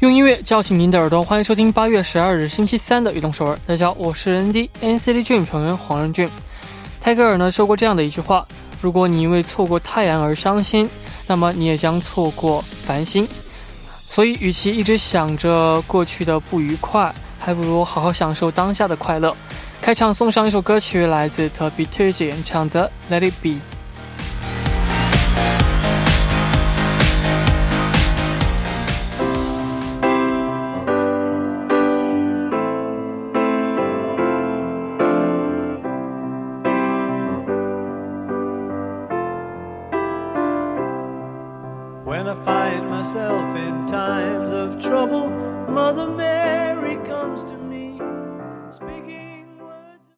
用音乐叫醒您的耳朵，欢迎收听八月十二日星期三的《移动首尔》。大家好，我是 N D N C T Dream 成员黄仁俊。泰戈尔呢说过这样的一句话：如果你因为错过太阳而伤心，那么你也将错过繁星。所以，与其一直想着过去的不愉快，还不如好好享受当下的快乐。开场送上一首歌曲，来自 The Beatles 演唱的《Let It Be》。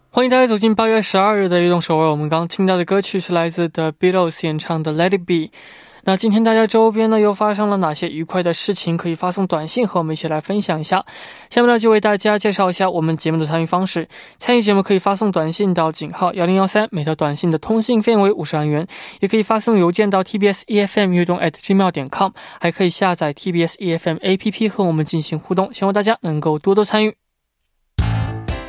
欢迎大家走进八月十二日的移动首尔。我们刚听到的歌曲是来自 The Beatles 演唱的《Let It Be》。那今天大家周边呢又发生了哪些愉快的事情？可以发送短信和我们一起来分享一下。下面呢就为大家介绍一下我们节目的参与方式。参与节目可以发送短信到井号幺零幺三，每条短信的通信费为五十万元。也可以发送邮件到 tbs efm 运动 at gmail 点 com，还可以下载 tbs efm app 和我们进行互动。希望大家能够多多参与。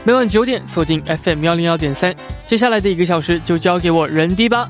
每晚九点锁定 FM 幺零幺点三，接下来的一个小时就交给我人迪吧。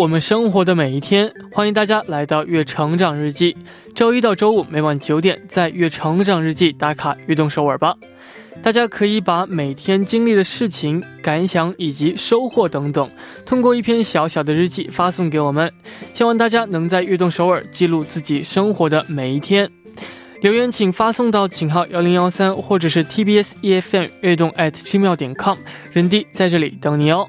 我们生活的每一天，欢迎大家来到《月成长日记》，周一到周五每晚九点，在《月成长日记》打卡悦动首尔吧。大家可以把每天经历的事情、感想以及收获等等，通过一篇小小的日记发送给我们。希望大家能在悦动首尔记录自己生活的每一天。留言请发送到井号幺零幺三，或者是 TBS EFM 悦动 at gmail 点 com，人弟在这里等你哦。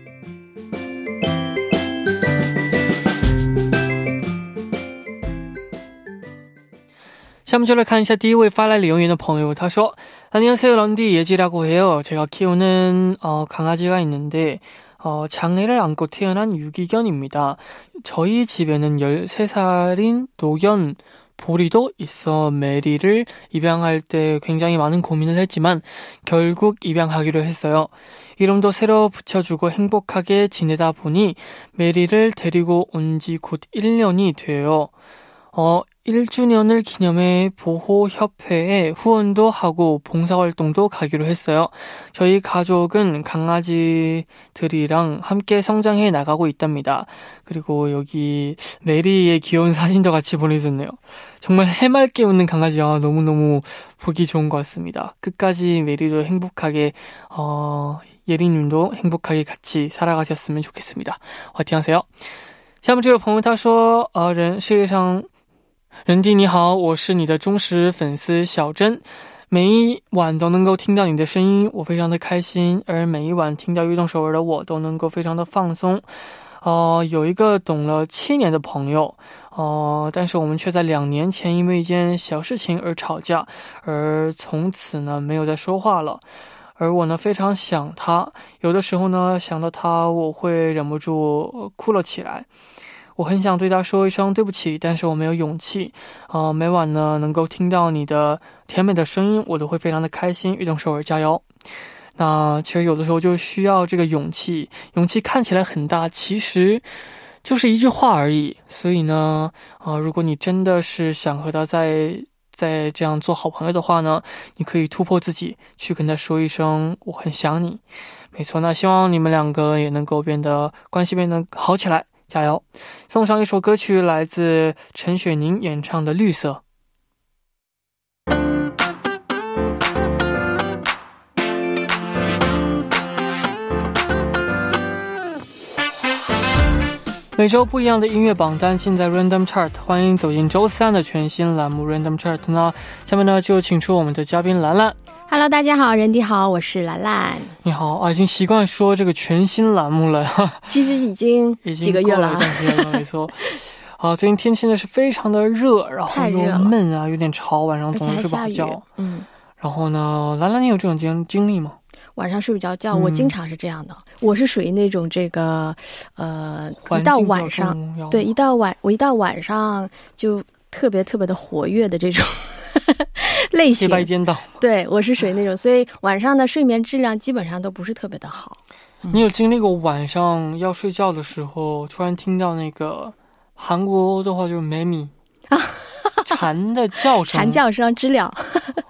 下面就来看一下第一位发来留言的朋友，他说。 안녕하세요 런디 예지라고 해요. 제가 키우는 어, 강아지가 있는데 어, 장애를 안고 태어난 유기견입니다. 저희 집에는 13살인 노견 보리도 있어 메리를 입양할 때 굉장히 많은 고민을 했지만 결국 입양하기로 했어요. 이름도 새로 붙여주고 행복하게 지내다 보니 메리를 데리고 온 지 곧 1년이 돼요. 어, 1주년을 기념해 보호협회에 후원도 하고 봉사활동도 가기로 했어요. 저희 가족은 강아지들이랑 함께 성장해 나가고 있답니다. 그리고 여기 메리의 귀여운 사진도 같이 보내줬네요. 정말 해맑게 웃는 강아지와 너무너무 보기 좋은 것 같습니다. 끝까지 메리도 행복하게, 어, 예리님도 행복하게 같이 살아가셨으면 좋겠습니다. 화이팅 하세요. 下面这位朋友他说，呃，人世界上 人弟你好，我是你的忠实粉丝小珍，每一晚都能够听到你的声音，我非常的开心。而每一晚听到运动首尔的我，都能够非常的放松。哦，有一个懂了七年的朋友，哦，但是我们却在两年前因为一件小事情而吵架，而从此呢没有再说话了。而我呢非常想他，有的时候呢想到他，我会忍不住哭了起来。我很想对他说一声对不起，但是我没有勇气。啊，每晚呢能够听到你的甜美的声音，我都会非常的开心。运动首尔加油！那其实有的时候就需要这个勇气，勇气看起来很大，其实就是一句话而已。所以呢，啊，如果你真的是想和他再再这样做好朋友的话呢，你可以突破自己，去跟他说一声我很想你。没错，那希望你们两个也能够变得关系变得好起来。加油！送上一首歌曲，来自陈雪凝演唱的《绿色》。每周不一样的音乐榜单，尽在 Random Chart。欢迎走进周三的全新栏目 Random Chart。那下面呢，就请出我们的嘉宾兰兰。Hello，大家好，人迪好，我是兰兰。你好啊，已经习惯说这个全新栏目了。其实已经已经几个月了，没错。啊，最近天气呢是非常的热，然后又闷啊，有点潮，晚上总是睡不好觉。嗯。然后呢，兰兰，你有这种经经历吗？晚上睡不着觉，我经常是这样的。我是属于那种这个，呃，一到晚上，对，一到晚，我一到晚上就特别特别的活跃的这种 类型。黑白颠倒。对，我是属于那种，所以晚上的睡眠质量基本上都不是特别的好。你有经历过晚上要睡觉的时候，突然听到那个韩国的话就是“ m a m 啊，蝉的叫 声，蝉叫声知了。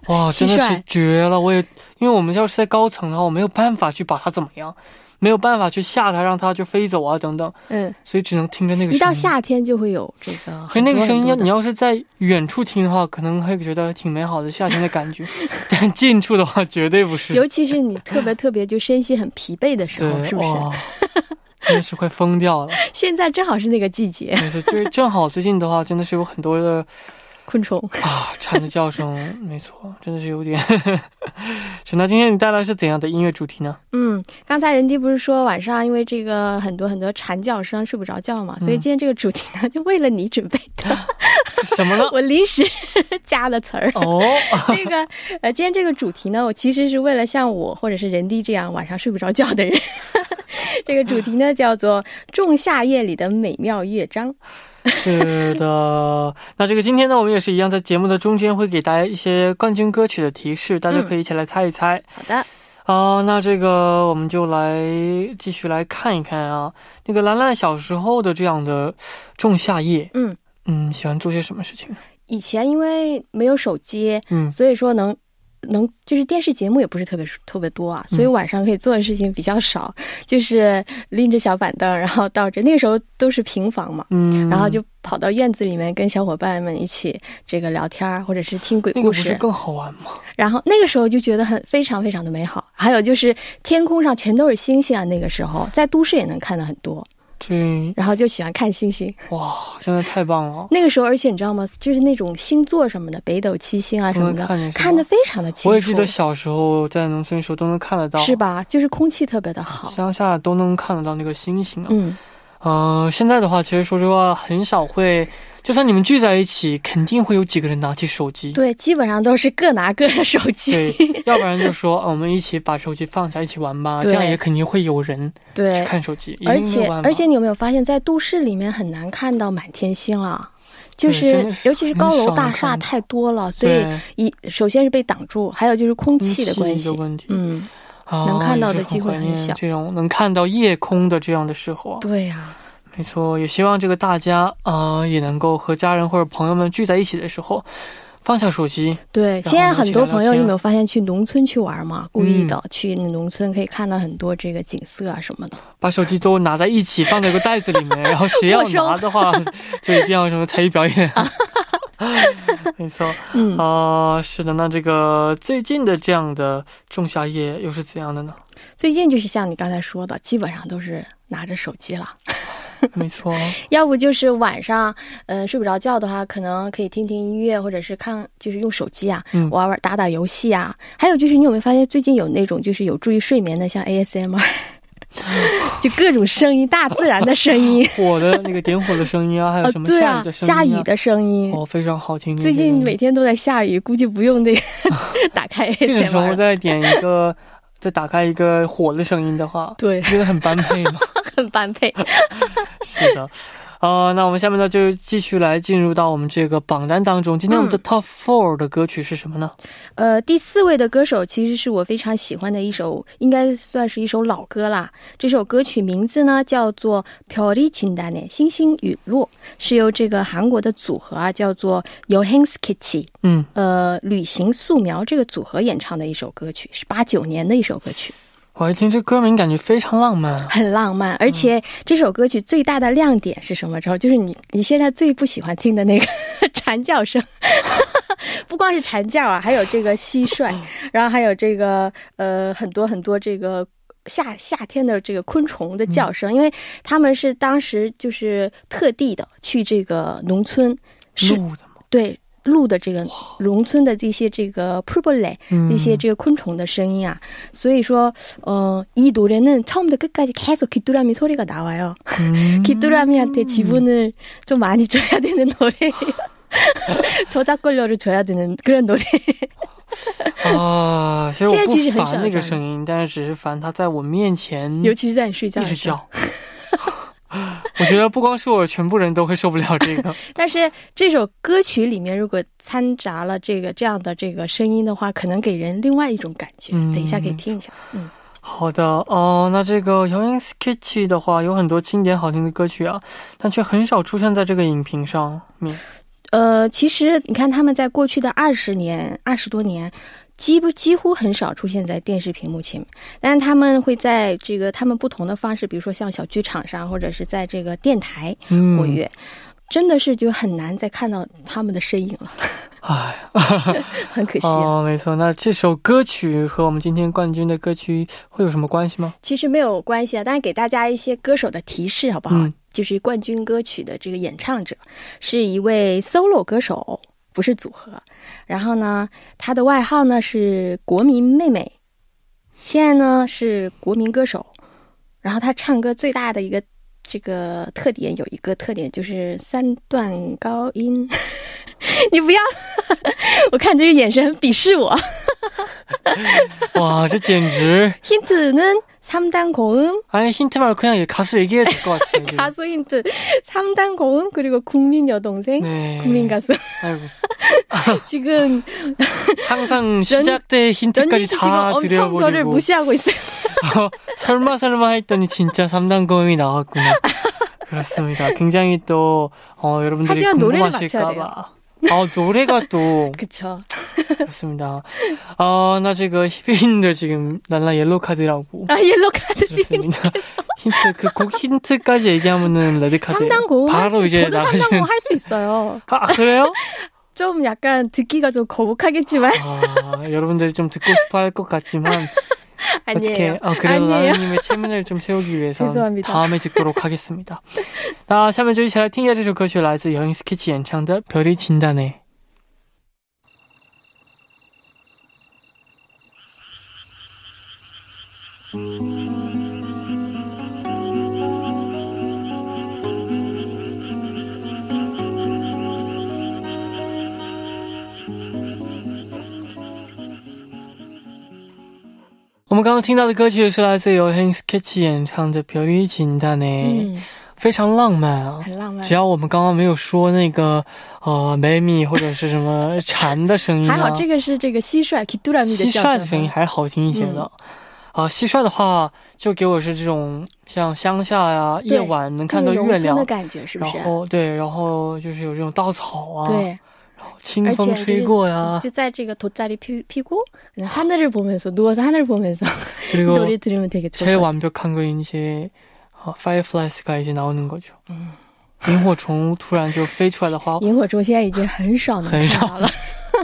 哇，真的是绝了！我也因为我们要是在高层的话，我没有办法去把它怎么样，没有办法去吓它，让它就飞走啊等等。嗯，所以只能听着那个。一到夏天就会有这个。所以那个声音，你要是在远处听的话，可能会觉得挺美好的夏天的感觉，但近处的话绝对不是。尤其是你特别特别就身心很疲惫的时候，是不是？真的是快疯掉了。现在正好是那个季节。对，就是正好最近的话，真的是有很多的。昆虫啊，蝉的叫声，没错，真的是有点。沈涛今天你带来是怎样的音乐主题呢？嗯，刚才人弟不是说晚上因为这个很多很多蝉叫声睡不着觉嘛，所以今天这个主题呢就为了你准备的。什么呢？我临时加了词儿哦。这个呃，今天这个主题呢，我其实是为了像我或者是人弟这样晚上睡不着觉的人。这个主题呢叫做《仲夏夜里的美妙乐章》。是的，那这个今天呢，我们也是一样，在节目的中间会给大家一些冠军歌曲的提示，大家可以一起来猜一猜。好的，啊，那这个我们就来继续来看一看啊，那个兰兰小时候的这样的仲夏夜，嗯嗯，喜欢做些什么事情？以前因为没有手机，嗯，所以说能。能就是电视节目也不是特别特别多啊，所以晚上可以做的事情比较少，就是拎着小板凳，然后到这那个时候都是平房嘛，嗯，然后就跑到院子里面跟小伙伴们一起这个聊天或者是听鬼故事，更好玩吗？然后那个时候就觉得很非常非常的美好，还有就是天空上全都是星星啊，那个时候在都市也能看到很多。对，然后就喜欢看星星，哇，真的太棒了！那个时候，而且你知道吗？就是那种星座什么的，北斗七星啊什么的，看得非常的清楚。我也记得小时候在农村的时候都能看得到，是吧？就是空气特别的好，乡下都能看得到那个星星啊。嗯，呃，现在的话，其实说实话，很少会。就算你们聚在一起，肯定会有几个人拿起手机。对，基本上都是各拿各的手机。对，要不然就说我们一起把手机放下，一起玩吧。这样也肯定会有人对去看手机。而且而且，你有没有发现，在都市里面很难看到满天星了？就是尤其是高楼大厦太多了，所以一首先是被挡住，还有就是空气的关系。嗯，能看到的机会很小。这种能看到夜空的这样的时候，对呀。没错，也希望这个大家啊，也能够和家人或者朋友们聚在一起的时候，放下手机。对，现在很多朋友有没有发现去农村去玩嘛？故意的去农村可以看到很多这个景色啊什么的。把手机都拿在一起，放在一个袋子里面，然后谁要拿的话，就一定要什么才艺表演。没错，嗯啊，是的。那这个最近的这样的仲夏夜又是怎样的呢？最近就是像你刚才说的，基本上都是拿着手机了。没错，要不就是晚上，嗯，睡不着觉的话，可能可以听听音乐，或者是看，就是用手机啊，玩玩打打游戏啊。还有就是，你有没有发现最近有那种就是有助于睡眠的，像 ASMR，就各种声音，大自然的声音，火的那个点火的声音啊，还有什么下雨的声音，下雨的声音，哦，非常好听。最近每天都在下雨，估计不用那个打开。这个时候再点一个。再打开一个火的声音的话，对，觉得很般配吗？很般配，是的。啊，那我们下面呢就继续来进入到我们这个榜单当中。今天我们的 Top Four 的歌曲是什么呢？呃，第四位的歌手其实是我非常喜欢的一首，应该算是一首老歌啦。这首歌曲名字呢叫做《飘离清淡的星星陨落》，是由这个韩国的组合啊叫做 Yohanskitty，嗯，呃，旅行素描这个组合演唱的一首歌曲，是八九年的一首歌曲。我一听这歌名，感觉非常浪漫，很浪漫。而且这首歌曲最大的亮点是什么？之后就是你你现在最不喜欢听的那个 蝉叫声，不光是蝉叫啊，还有这个蟋蟀，然后还有这个呃很多很多这个夏夏天的这个昆虫的叫声，因为他们是当时就是特地的去这个农村，是录的吗？对录的这个农村的这些这个 p r o b l e 嗯一些这个昆虫的声音啊，所以说，呃，이노래는처음부터끝까지계속귀뚜라미소리가나와요。 음. 귀뚜라미한테지분을좀많이줘야되는노래예요 저작권료를줘야되는그런노래。 啊，其实我现在其实不烦那很少这样个声音，但是只是烦他在我面前尤其是在你睡觉一直的时候。叫。 我觉得不光是我，全部人都会受不了这个。但是这首歌曲里面如果掺杂了这个这样的这个声音的话，可能给人另外一种感觉。嗯等一下可以听一下。嗯，好的哦，那这个摇音 sketch 的话，有很多经典好听的歌曲啊，但却很少出现在这个影评上面。呃，其实你看他们在过去的二十年、二十多年。几不几乎很少出现在电视屏幕前面，但是他们会在这个他们不同的方式，比如说像小剧场上，或者是在这个电台嗯活跃，真的是就很难再看到他们的身影了，哎，很可惜、啊。哦，没错。那这首歌曲和我们今天冠军的歌曲会有什么关系吗？其实没有关系啊，但是给大家一些歌手的提示好不好？嗯就是冠军歌曲的这个演唱者是一位 solo 歌手，不是组合。然后呢，他的外号呢是国民妹妹，现在呢是国民歌手。然后他唱歌最大的一个这个特点有一个特点就是三段高音。你不要，我看这个眼神很鄙视我。哇，这简直！ 힌트는 3단 고음, 아니 힌트 말고 그냥 얘 가수 얘기해도 될것 같아요. 가수 힌트 3단 고음 그리고 국민 여동생, 네. 국민 가수. 아이고. 지금 항상 시작 때 힌트까지 지금 다 엄청 저를 드려버리고 무시하고 있어요. 어, 설마 설마 했더니 진짜 3단 고음이 나왔구나. 그렇습니다. 굉장히 또 어, 여러분들이 궁금하실까봐. 아 노래가 또 그쵸. 그렇습니다. 아, 나 지금 히비인들 지금 랄라 옐로 카드라고. 아, 옐로 카드 비 그렇습니다. 힌트 그 곡 힌트까지 얘기하면은 레드 카드. 3단 고음 할 바로 수, 이제 저도 3단 나가시는. 고음 할수 있어요. 아 그래요? 좀 약간 듣기가 좀 거북하겠지만 아, 여러분들이 좀 듣고 싶어 할 것 같지만 아니에요. 아, 그래 아니에요. 라라님의 체면을 좀 세우기 위해서 죄송합니다. 다음에 듣도록 하겠습니다. 那下面就一起来听一下这首歌曲，来自姚音 Sketch 演唱的《별이진다네》。 我们刚刚听到的歌曲是来自由 Hank Sketch 演唱的《별이진다네》， 嗯，非常浪漫啊！很浪漫只。要我们刚刚没有说那个呃梅米或者是什么蝉的声音啊，还好这个是这个蟋蟀 k i t u r a m i 的蟋叫蟀的声音还是好听一些的。啊，蟋蟀的话就给我是这种像乡下呀，对夜晚能看到月亮这个农村的，感觉是不是？然后对，然后就是有这种稻草啊，对， 清而且风吹过呀，就在这个돗자리피피고하늘을보면서누워서하늘을보면서 그리고 노래 들으면 되게 좋을 제일 것 같아요. 완벽한 거 이제 어, Fireflies가 이제 나오는 거죠. 嗯，萤火虫突然就飞出来的话，萤火虫现在已经很少能很少看到了。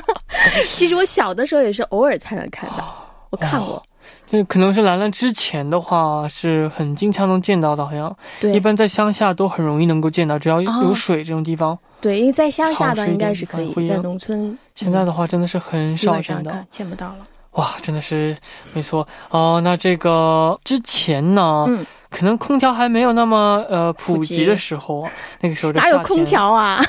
其实我小的时候也是偶尔才能看到，我看过。就可能是兰兰之前的话是很经常能见到的，好像一对般在乡下都很容易能够见到，只要哦有水这种地方。 对，因为在乡下潮湿一点的应该是可以在农村现在的话真的是很少见到。见不到了。哇，真的是没错哦。那这个之前呢，嗯，可能空调还没有那么呃普普及及的时候啊，那个时候哪有空，调啊？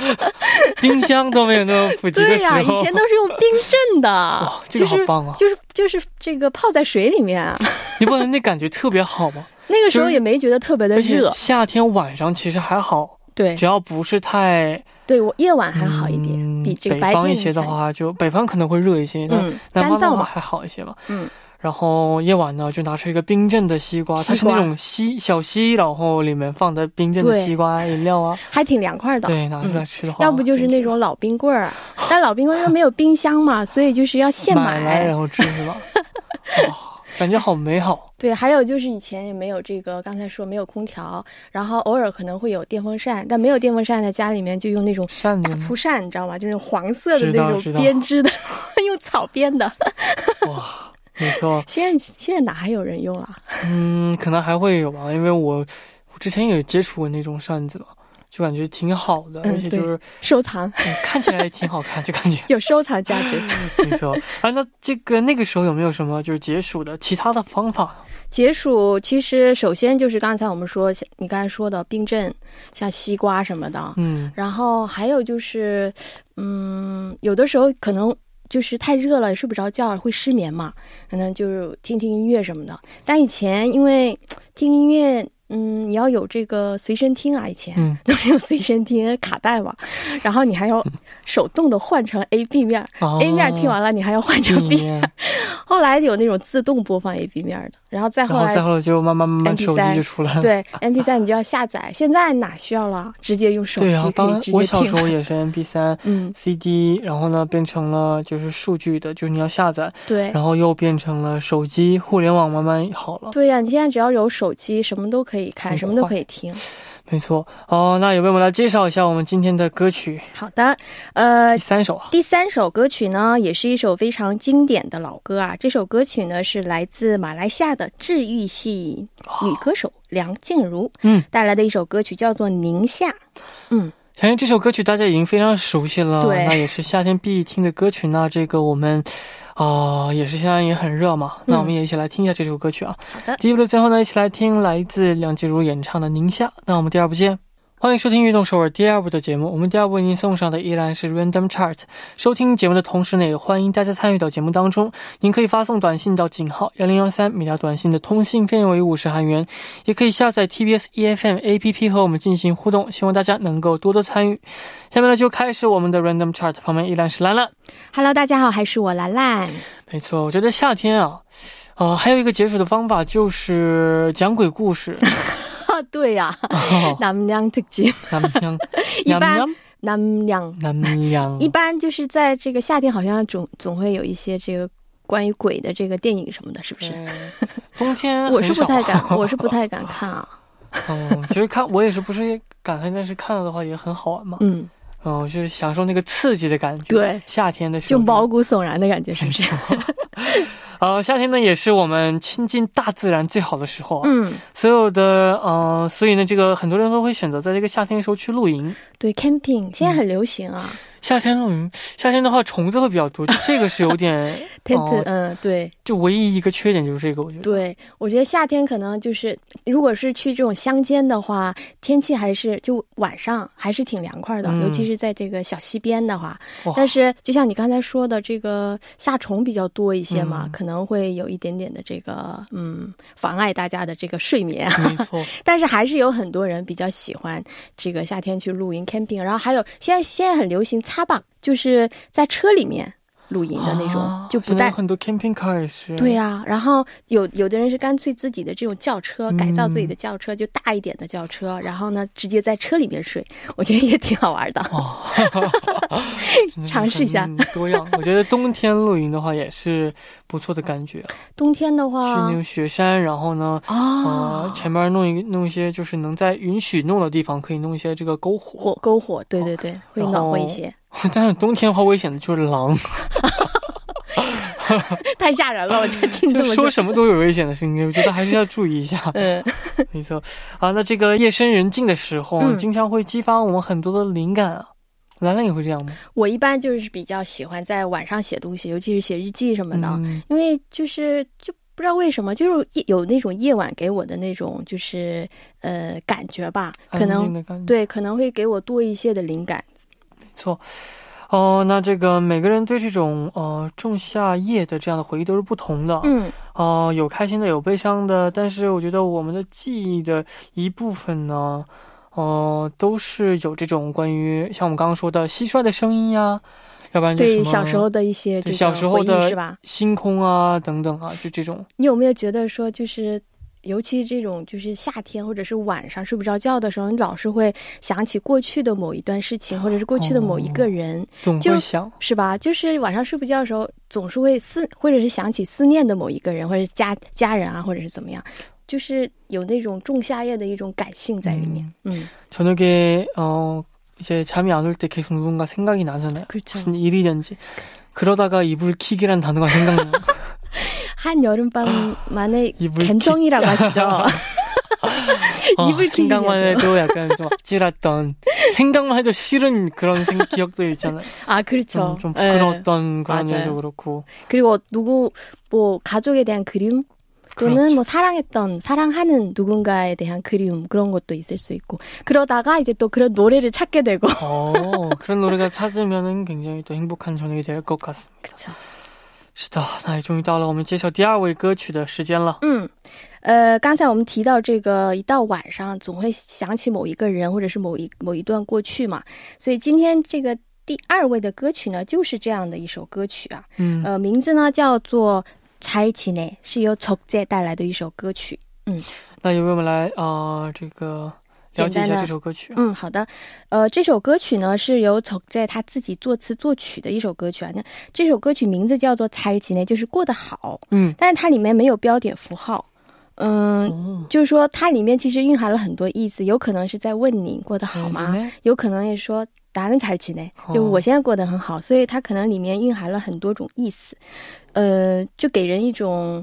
冰箱都没有那么普及的对呀。以前都是用冰镇的哇，，这个好棒啊！就是就是这个泡在水里面啊。你不能那感觉特别好吗？那个时候也没觉得特别的热，夏天晚上其实还好，对。只要不是太对，我夜晚还好一点，嗯比这个白北方一，些的话，就北方可能会热一些，那嗯，南干燥嘛，方的话还好一些嘛。嗯，然后夜晚呢，就拿出一个冰镇的西瓜，它是那种西小西，然后里面放的冰镇的西瓜饮料啊，还挺凉快的。对，拿出来吃的话，要不就是那种老冰棍儿。啊，但老冰棍儿又没有冰箱嘛，所以就是要现买来然后吃是吧？哇，感觉好美好。对，还有就是以前也没有这个，刚才说没有空调，然后偶尔可能会有电风扇，但没有电风扇在家里面就用那种大扇子吗蒲扇，你知道吗？就是黄色的那种编织的，用草编的。哇，没错。现在现在哪还有人用啊？嗯，可能还会有吧，因为我我之前也接触过那种扇子嘛，就感觉挺好的，嗯而且就是、收藏嗯看起来也挺好看，就感觉 有收藏价值。没错。啊，那这个那个时候有没有什么就是解暑的其他的方法呢？解暑其实首先就是刚才我们说，像你刚才说的冰镇，像西瓜什么的，嗯然后还有就是，嗯，有的时候可能就是太热了，睡不着觉，会失眠嘛，可能就是听听音乐什么的。但以前因为听音乐，嗯，你要有这个随身听啊，以前、嗯 都是用随身听卡带嘛，然后你还要 手动的换成 A B 面、哦 a 面听完了你还要换成 B 面。面，后来有那种自动播放 A B 面的，然后再后来再后来就慢慢慢慢手机就出来了。对 M P 三你就要下载，现在哪需要了？直接用手机对啊，可以当直接听我小时。候也是 MP 三、嗯，CD，然后呢变成了就是数据的，就是你要下载，对。然后又变成了手机，互联网慢慢好了。对呀、你现在只要有手机，什么都可以看，什么都可以听。没错。哦，那也为我们来介绍一下我们今天的歌曲。好的，呃第，三首啊，第三首歌曲呢，也是一首非常经典的老歌啊。这首歌曲呢是来自马来西亚的治愈系女歌手梁静茹嗯，带来的一首歌曲，叫做《宁夏》。嗯，相信这首歌曲大家已经非常熟悉了，对。那也是夏天必听的歌曲。那这个我们，啊、也是现在也很热嘛，那我们也一起来听一下这首歌曲啊。好的，第一部的最后呢，一起来听来自梁静茹演唱的《宁夏》。那我们第二部见。欢迎收听《运动首尔》第二部的节目。我们第二部为您送上的依然是 Random Chart。收听节目的同时呢，也欢迎大家参与到节目当中。您可以发送短信到井号幺零幺三，每条短信的通信费用为五十韩元。也可以下载 TBS EFM APP 和我们进行互动。希望大家能够多多参与。下面呢，就开始我们的 Random Chart。旁边依然是兰兰。Hello，大家好，还是我兰兰。没错，我觉得夏天啊，呃，还有一个解暑的方法就是讲鬼故事。啊，对呀、哦南梁特辑，南洋，一般南梁南洋，一般就是在这个夏天，好像总总会有一些这个关于鬼的这个电影什么的，是不是？对 冬天我是不太敢，我我是不太敢看啊。嗯，其实看我也是不是敢看，但是看了的话也很好玩嘛。嗯，嗯，我就是享受那个刺激的感觉。对夏天的时就毛骨悚然的感觉，是不是？呃，夏天呢也是我们亲近大自然最好的时候啊。嗯，所有的呃，所以呢，这个很多人都会选择在这个夏天的时候去露营。对，camping 现在很流行啊。夏天露营，夏天的话虫子会比较多，这个是有点 嗯，对就唯一一个缺点就是这个，我觉得。对，我觉得夏天可能就是，如果是去这种乡间的话，天气还是就晚上还是挺凉快的，嗯尤其是在这个小溪边的话。但是就像你刚才说的，这个夏虫比较多一些嘛，嗯可能会有一点点的这个嗯妨碍大家的这个睡眠。没错，但是还是有很多人比较喜欢这个夏天去露营 camping，然后还有现在现在很流行插棒，就是在车里面露营的那种，啊就不带。很多 camping car 也是。对呀、然后有有的人是干脆自己的这种轿车，嗯改造自己的轿车，就大一点的轿车，然后呢直接在车里面睡，我觉得也挺好玩的。尝试一下多样。我觉得冬天露营的话也是不错的感觉，冬天的话，去那话，种雪山，然后呢，啊哦，，前面弄一弄一些就是能在允许弄的地方可以弄一些这个篝火。火篝火，对对对，会暖和一些。但是冬天的话，危险的就是狼，太吓人了，我就听这么说什么都有危险的声音，我觉得还是要注意一下。嗯，没错啊，那这个夜深人静的时候，嗯经常会激发我们很多的灵感啊。兰兰也会这样吗？我一般就是比较喜欢在晚上写东西，尤其是写日记什么的，嗯因为就是就不知道为什么，就是夜有那种夜晚给我的那种就是呃感觉吧，可能。对可能会给我多一些的灵感。没错。哦，那这个每个人对这种呃仲夏夜的这样的回忆都是不同的。嗯，哦、有开心的，有悲伤的，但是我觉得我们的记忆的一部分呢，呃，都是有这种关于像我们刚刚说的蟋蟀的声音呀，要不然对，小时候的一些小时候的？星空啊等等啊，就这种。你有没有觉得说就是？尤其这种就是夏天或者是晚上睡不着觉的时候，你老是会想起过去的某一段事情，或者是过去的某一个人，总就会想，是吧？就是晚上睡不觉的时候，总是会思，或者是想起思念的某一个人，或者是家家人啊，或者是怎么样，就是有那种仲夏夜的一种感性在里面。嗯， 저녁에 어 이제 잠이 안 올 때 계속 누군가 생각이 나잖아요. 그렇죠. 무슨 일이든지. 그러다가 이불 킥이란 단어가 생각나요. 한 여름밤 만에. 감성이라고 하시죠. 어, 이불 생각만. 해도 약간 좀 아찔했던 생각만 해도 싫은 그런 생, 기억들 있잖아요. 아, 그렇죠. 좀, 좀 예. 부끄러웠던 그런 맞아요. 일도 그렇고. 그리고 누구 뭐 가족에 대한 그리움 또는 그렇죠. 뭐 사랑했던 사랑하는 누군가에 대한 그리움 그런 것도 있을 수 있고 그러다가 이제 또 그런 노래를 찾게 되고 어, 그런 노래가 찾으면은 굉장히 또 행복한 저녁이 될 것 같습니다. 그렇죠. 是的，那也终于到了我们揭晓第二位歌曲的时间了。嗯，呃，刚才我们提到这个，一到晚上总会想起某一个人或者是某一某一段过去嘛，所以今天这个第二位的歌曲呢，就是这样的一首歌曲啊，嗯，呃，名字呢叫做《柴奇内》，是由丑介带来的一首歌曲。嗯那由我们来啊、呃这个简单的下这首歌曲。嗯，好的。呃，这首歌曲呢是由丑在他自己作词作曲的一首歌曲啊。那这首歌曲名字叫做《柴奇内》，就是过得好，嗯，但是它里面没有标点符号。嗯，哦，就是说它里面其实蕴含了很多意思，有可能是在问你过得好吗？呢？有可能也说达人才奇内，哦就我现在过得很好，所以它可能里面蕴含了很多种意思，呃，就给人一种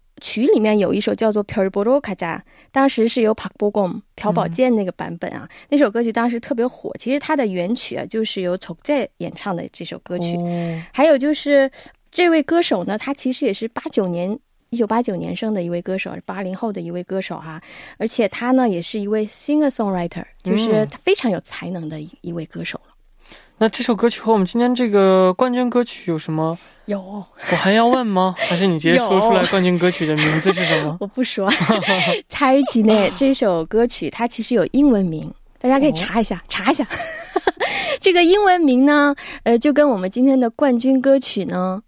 曲里面有一首叫做《별보러가자》，当时是由박보검朴宝剑那个版本啊，那首歌曲当时特别火。其实它的原曲啊，就是由丑介演唱的这首歌曲。哦还有就是这位歌手呢，他其实也是八九年。一九八九年生的一位歌手，八零后的一位歌手哈，而且他呢也是一位 singer songwriter，就是他非常有才能的一一位歌手了。 那这首歌曲和我们今天这个冠军歌曲有什么？有，我还要问吗？还是你直接说出来冠军歌曲的名字是什么？我不说。猜奇内这首歌曲它其实有英文名，大家可以查一下，查一下。这个英文名呢，呃，就跟我们今天的冠军歌曲呢，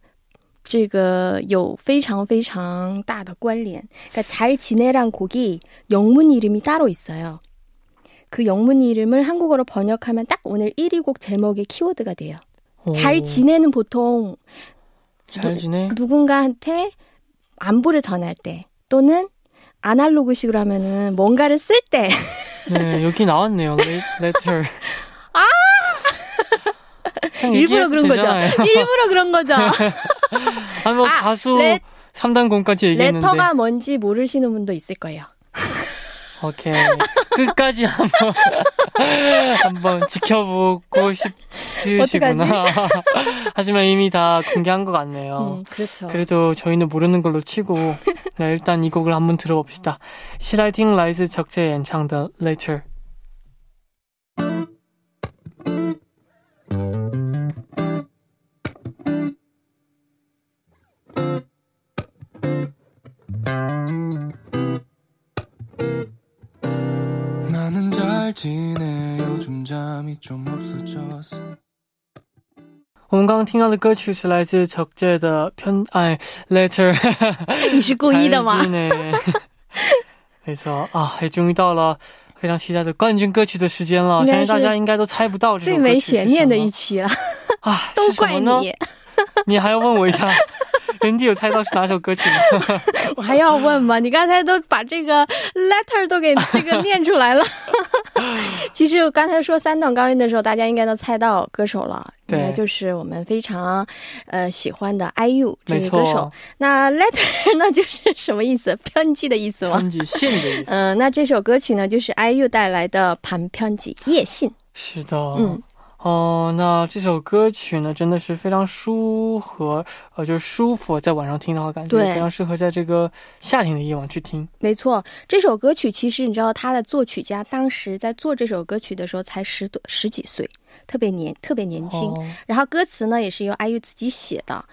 这个有非常非常大的关联。그러니까잘지내란곡이영문이름이따로있어요。 그 영문 이름을 한국어로 번역하면 딱 오늘 1위 곡 제목의 키워드가 돼요. 哦잘 지내는 보통 잘 지내? 누군가한테 안부를 전할 때 또는 아날로그식으로 하면은 뭔가를 쓸 때 네, 여기 나왔네요. 레, letter. 아! 일부러 그런 거죠. 되잖아요. 일부러 그런 거죠. 뭐 아, 가수 레- 3단 공까지 얘기했는데. 레터가 뭔지 모르시는 분도 있을 거예요. 오케이. 끝까지 한번 한번 지켜보고 싶으시구나. 하지만 이미 다 공개한 것 같네요. 음, 그렇죠. 그래도 저희는 모르는 걸로 치고 네, 일단 이 곡을 한번 들어봅시다. 시라이팅 라이즈 적재 연창的 Later. 나는 听到的歌曲是来自乔格的《偏爱 Letter 》，你是故意的吗？没错啊，也终于到了非常期待的冠军歌曲的时间了，相信大家应该都猜不到，最没悬念的一期了啊！都怪你，你还要问我一下。人弟有猜到是哪首歌曲吗？我还要问吗？你刚才都把这个 letter 都给这个念出来了。其实我刚才说三段高音的时候，大家应该都猜到歌手了，对应该就是我们非常呃喜欢的 IU 这没位歌手错。，那 letter 呢，就是什么意思？편지的意思吗？편지信的意思。嗯、那这首歌曲呢，就是 IU 带来的盘편지夜信。是的，嗯， 哦，那这首歌曲呢，真的是非常舒和，呃，就是舒服，在晚上听的话，感觉对非常适合在这个夏天的夜晚去听。没错，这首歌曲其实你知道，他的作曲家当时在做这首歌曲的时候才十多十几岁，特别年特别年轻。哦，然后歌词呢也是由 IU 自己写的。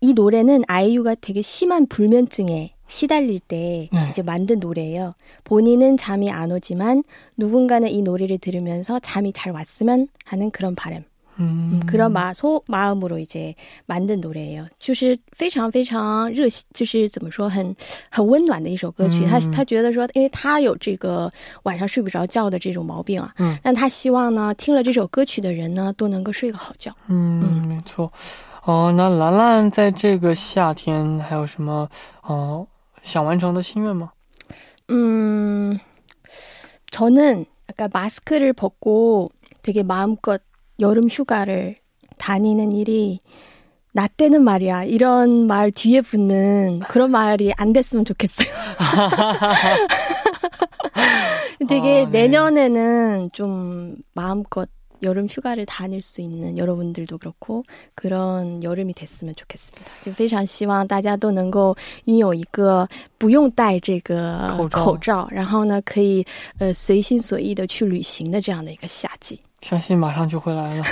이 노래는 아이유가 되게 심한 불면증에 시달릴 때 네. 이제 만든 노래예요. 본인은 잠이 안 오지만 누군가는 이 노래를 들으면서 잠이 잘 왔으면 하는 그런 바람. 嗯 음, 그런 마, 소 마음으로 이제 만든 노래예요. 就是非常非常热心，就是怎么说很很温暖的一首歌曲。他嗯他觉得说，因为他有这个晚上睡不着觉的这种毛病啊，嗯但他希望呢，听了这首歌曲的人呢，都能够睡个好觉。嗯，没错。哦，那兰兰在这个夏天还有什么哦 想完成的心愿吗？ 음, 저는 아까 마스크를 벗고 되게 마음껏 여름 휴가를 다니는 일이 나 때는 말이야. 이런 말 뒤에 붙는 그런 말이 안 됐으면 좋겠어요. 되게 아, 네. 내년에는 좀 마음껏 여름 휴가를 다닐 수 있는 여러분들도 그렇고 그런 여름이 됐으면 좋겠습니다. 就非常希望大家都能够拥有一个不用戴这个口罩口罩，然后呢可以呃随心所欲的去旅行的这样的一个夏季。相信马上就会来了。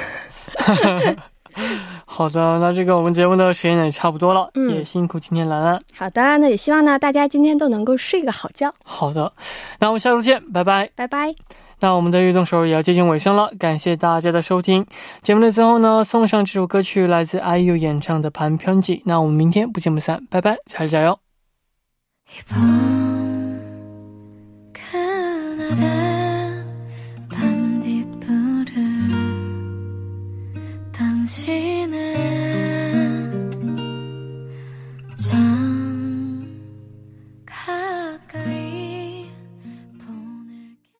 好的，那这个我们节目的时间也差不多了，嗯也辛苦今天兰兰。好的，那也希望呢大家今天都能够睡个好觉。好的，那我们下周见，拜拜。拜拜。 那我们的运动手也要接近尾声了，感谢大家的收听。节目的最后呢，送上这首歌曲，来自 IU 演唱的《盘편지》。那我们明天不见不散，拜拜，加油加油！ 이번 그날의 반딧불을 당신의